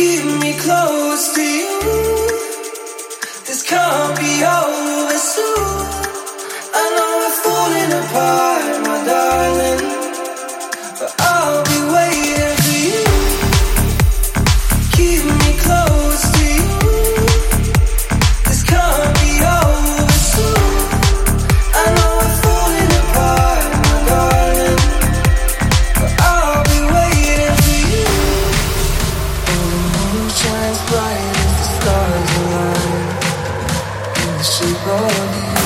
keep me close to you. This can't be over soon. 是否你？